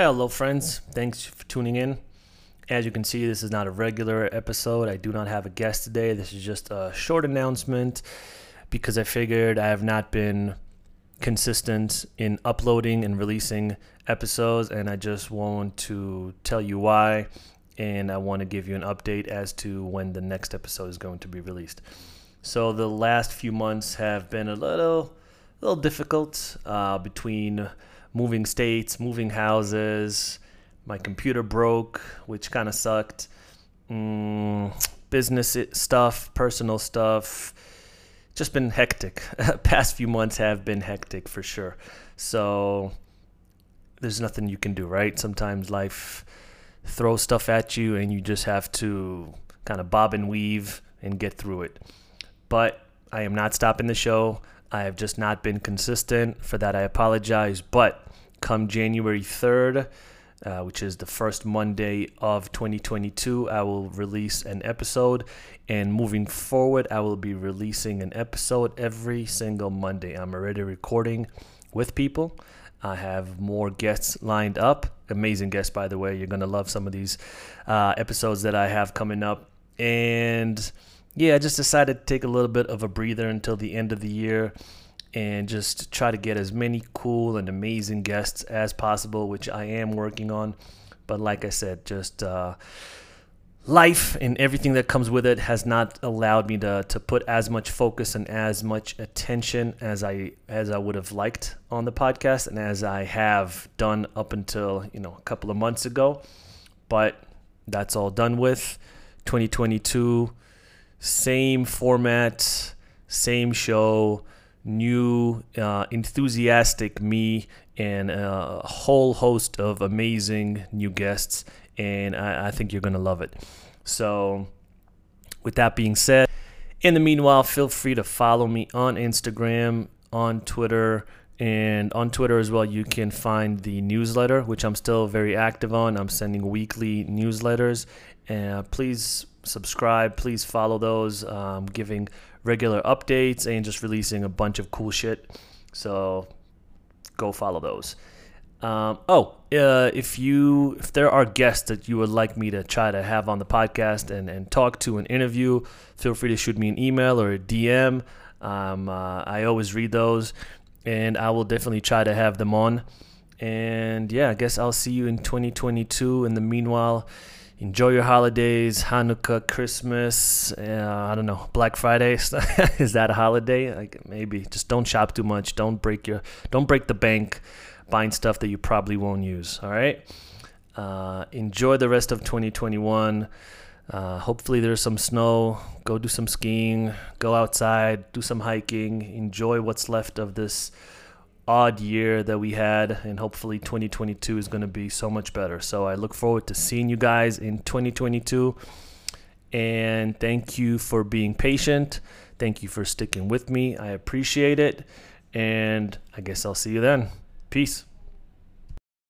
Hello, friends. Thanks for tuning in. As you can see, this is not a regular episode. I do not have a guest today. This is just a short announcement because I figured I have not been consistent in uploading and releasing episodes, and I just want to tell you why. And I want to give you an update as to when the next episode is going to be released. So the last few months have been a little, little difficult uh, between moving states, moving houses. My computer broke, which kind of sucked. Mm, business stuff, personal stuff. Just been hectic. Past few months have been hectic for sure. So there's nothing you can do, right? Sometimes life throws stuff at you and you just have to kind of bob and weave and get through it. But I am not stopping the show. I have just not been consistent. For that, I apologize. But come January 3rd, uh, which is the first Monday of 2022, I will release an episode. And moving forward, I will be releasing an episode every single Monday. I'm already recording with people. I have more guests lined up. Amazing guests, by the way. You're going to love some of these uh, episodes that I have coming up. And yeah, I just decided to take a little bit of a breather until the end of the year and just try to get as many cool and amazing guests as possible, which I am working on. But like I said, just uh, life and everything that comes with it has not allowed me to, to put as much focus and as much attention as I as I would have liked on the podcast and as I have done up until you know a couple of months ago. But that's all done with. 2022 same format, same show, new, uh, enthusiastic me, and a whole host of amazing new guests. And I, I think you're going to love it. So, with that being said, in the meanwhile, feel free to follow me on Instagram, on Twitter, and on Twitter as well, you can find the newsletter, which I'm still very active on. I'm sending weekly newsletters. And uh, please subscribe. Please follow those. Um, giving regular updates and just releasing a bunch of cool shit. So go follow those. Um, oh, uh, if you if there are guests that you would like me to try to have on the podcast and, and talk to and interview, feel free to shoot me an email or a DM. Um, uh, I always read those, and I will definitely try to have them on. And yeah, I guess I'll see you in 2022. In the meanwhile, enjoy your holidays, Hanukkah, Christmas. Uh, I don't know, Black Friday. is that a holiday? Like maybe. Just don't shop too much. Don't break your. Don't break the bank buying stuff that you probably won't use. All right. Uh, enjoy the rest of 2021. Uh, hopefully there's some snow. Go do some skiing. Go outside. Do some hiking. Enjoy what's left of this odd year that we had, and hopefully 2022 is going to be so much better. So I look forward to seeing you guys in 2022. And thank you for being patient. Thank you for sticking with me. I appreciate it. And I guess I'll see you then. Peace.